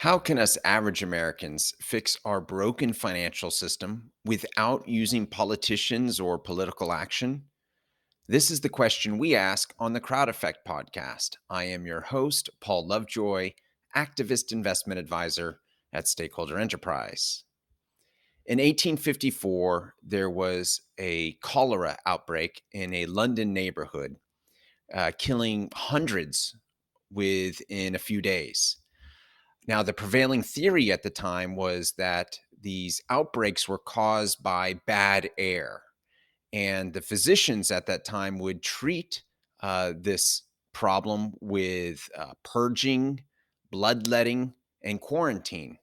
How can us average Americans fix our broken financial system without using politicians or political action? This is the question we ask on the Crowd Effect podcast. I am your host, Paul Lovejoy, activist investment advisor at Stakeholder Enterprise. In 1854, there was a cholera outbreak in a London neighborhood, uh, killing hundreds within a few days. Now, the prevailing theory at the time was that these outbreaks were caused by bad air. And the physicians at that time would treat uh, this problem with uh, purging, bloodletting, and quarantine.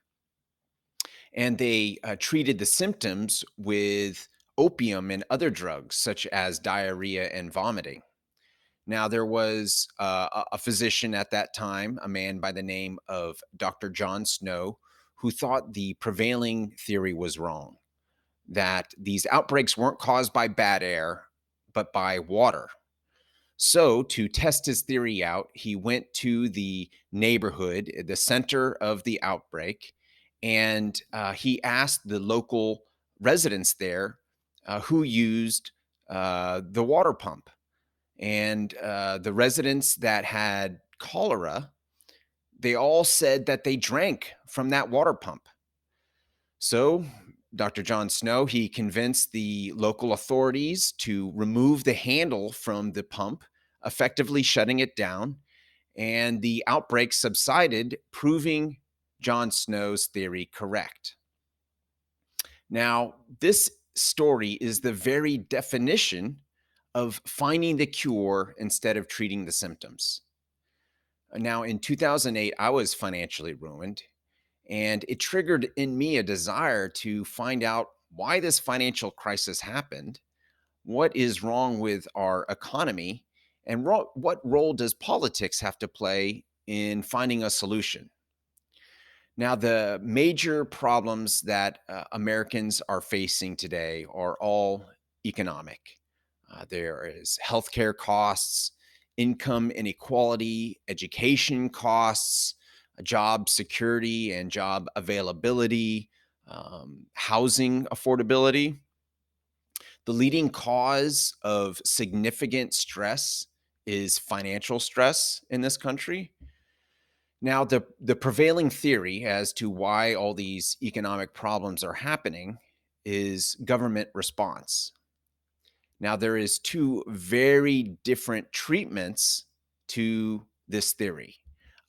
And they uh, treated the symptoms with opium and other drugs, such as diarrhea and vomiting. Now, there was uh, a physician at that time, a man by the name of Dr. John Snow, who thought the prevailing theory was wrong that these outbreaks weren't caused by bad air, but by water. So, to test his theory out, he went to the neighborhood, the center of the outbreak, and uh, he asked the local residents there uh, who used uh, the water pump and uh, the residents that had cholera they all said that they drank from that water pump. So dr john snow he convinced the local authorities to remove the handle from the pump effectively shutting it down and the outbreak subsided proving john snow's theory correct. Now this story is the very definition of finding the cure instead of treating the symptoms. Now, in 2008, I was financially ruined, and it triggered in me a desire to find out why this financial crisis happened, what is wrong with our economy, and ro- what role does politics have to play in finding a solution. Now, the major problems that uh, Americans are facing today are all economic. Uh, there is healthcare costs, income inequality, education costs, uh, job security and job availability, um, housing affordability. The leading cause of significant stress is financial stress in this country. Now, the, the prevailing theory as to why all these economic problems are happening is government response. Now, there is two very different treatments to this theory.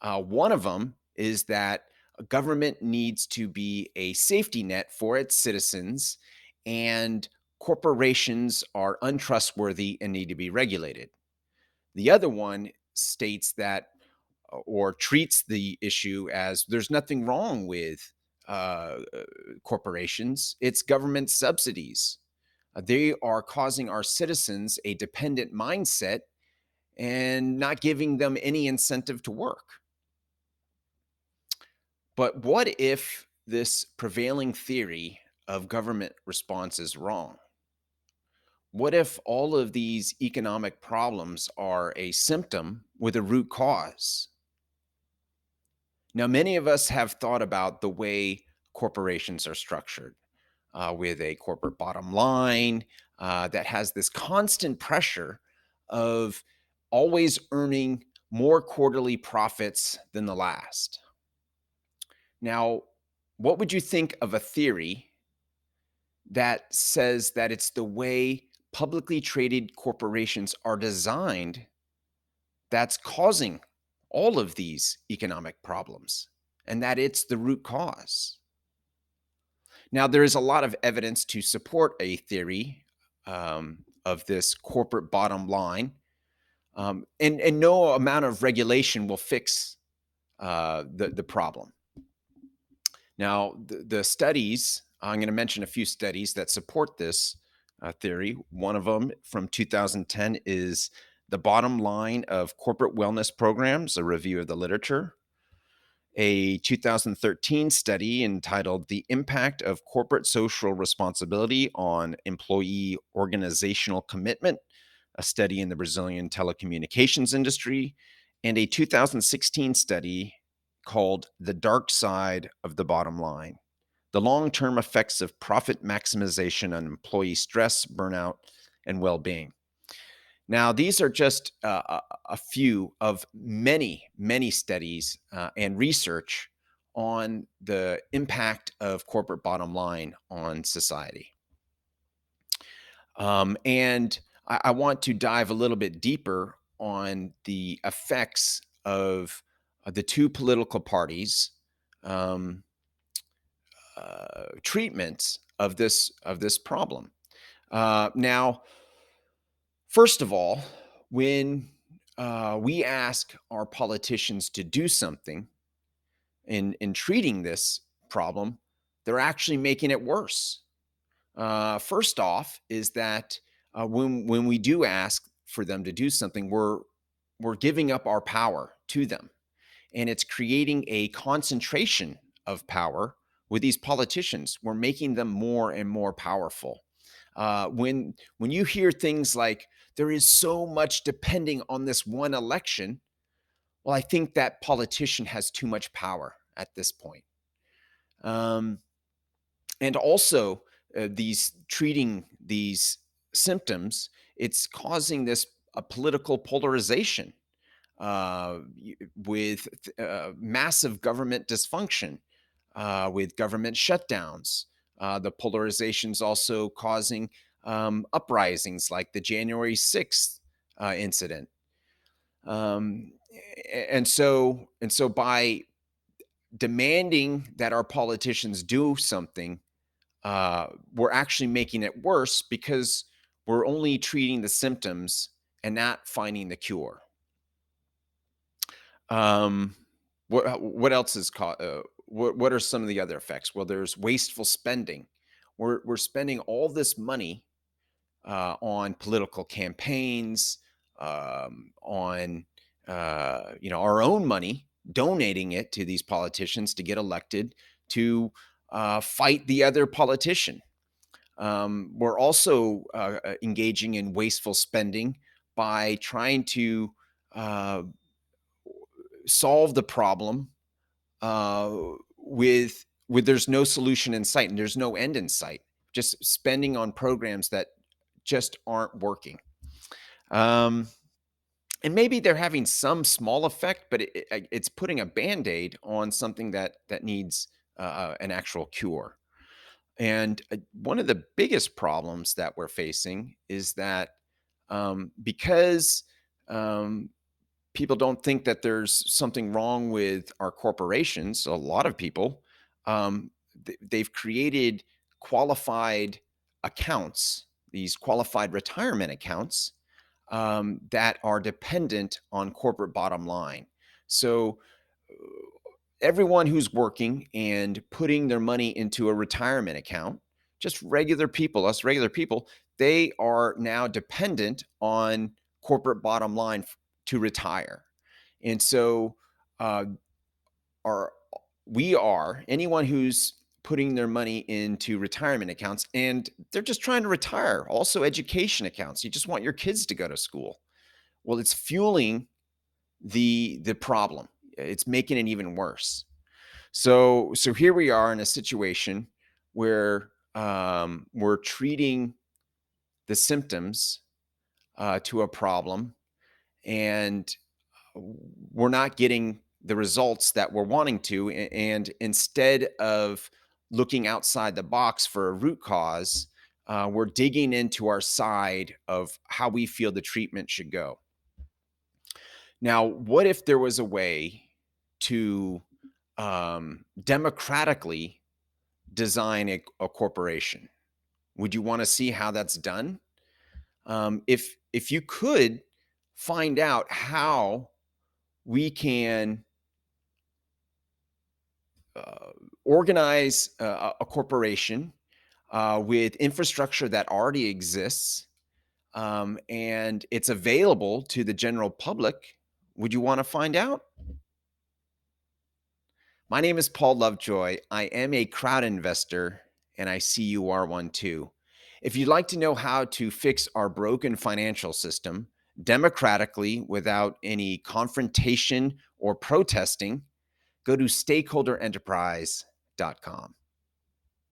Uh, one of them is that government needs to be a safety net for its citizens, and corporations are untrustworthy and need to be regulated. The other one states that uh, or treats the issue as there's nothing wrong with uh, uh corporations, it's government subsidies Uh, they are causing our citizens a dependent mindset and not giving them any incentive to work. But what if this prevailing theory of government response is wrong? What if all of these economic problems are a symptom with a root cause? Now, many of us have thought about the way corporations are structured uh, with a corporate bottom line uh, that has this constant pressure of always earning more quarterly profits than the last. Now, what would you think of a theory that says that it's the way publicly traded corporations are designed that's causing all of these economic problems and that it's the root cause? Now, there is a lot of evidence to support a theory um, of this corporate bottom line, um, and, and no amount of regulation will fix uh, the, the problem. Now, the, the studies, I'm going to mention a few studies that support this uh, theory. One of them from 2010 is The Bottom Line of Corporate Wellness Programs, a review of the literature a 2013 study entitled The Impact of Corporate Social Responsibility on Employee Organizational Commitment, a study in the Brazilian telecommunications industry, and a 2016 study called The Dark Side of the Bottom Line The Long Term Effects of Profit Maximization on Employee Stress, Burnout, and Well Being. Now, these are just uh, a, few of many, many studies uh, and research on the impact of corporate bottom line on society. Um, and I, I, want to dive a little bit deeper on the effects of uh, the two political parties' um, uh, treatments of this of this problem. Uh, now, first of all, when uh, we ask our politicians to do something in in treating this problem, they're actually making it worse. Uh, first off, is that uh, when when we do ask for them to do something, we're we're giving up our power to them. And it's creating a concentration of power with these politicians. We're making them more and more powerful. Uh, when when you hear things like there is so much depending on this one election, well, I think that politician has too much power at this point. Um, and also, uh, these treating these symptoms, it's causing this a political polarization uh, with uh, massive government dysfunction, uh, with government shutdowns. Uh, the polarizations also causing um, uprisings like the January 6th uh, incident. Um, and so, and so by demanding that our politicians do something, uh, we're actually making it worse because we're only treating the symptoms and not finding the cure. Um, what what else is caught? Uh, what what are some of the other effects? Well, there's wasteful spending. We're we're spending all this money uh, on political campaigns, um, on uh, you know our own money, donating it to these politicians to get elected to uh, fight the other politician. Um, we're also uh, uh, engaging in wasteful spending by trying to uh, solve the problem with with there's no solution in sight and there's no end in sight. Just spending on programs that just aren't working. Um, and maybe they're having some small effect, but it, it, it's putting a band aid on something that that needs uh, uh, an actual cure. And uh, one of the biggest problems that we're facing is that um, because um, people don't think that there's something wrong with our corporations. A lot of people, um, th- they've created qualified accounts, these qualified retirement accounts um, that are dependent on corporate bottom line. So everyone who's working and putting their money into a retirement account, just regular people, us regular people, they are now dependent on corporate bottom line to retire. And so, uh, our we are anyone who's putting their money into retirement accounts and they're just trying to retire. Also, education accounts. You just want your kids to go to school. Well, it's fueling the the problem. It's making it even worse. So so here we are in a situation where um, we're treating the symptoms uh, to a problem and we're not getting the results that we're wanting to. And instead of looking outside the box for a root cause, uh, we're digging into our side of how we feel the treatment should go. Now, what if there was a way to um, democratically design a, a, corporation? Would you want to see how that's done? Um, if if you could find out how we uh, organize uh, a corporation uh, with infrastructure that already exists um, and it's available to the general public. Would you want to find out? My name is Paul Lovejoy. I am a crowd investor and I see you are one too. If you'd like to know how to fix our broken financial system, democratically without any confrontation or protesting, go to stakeholderenterprise.com.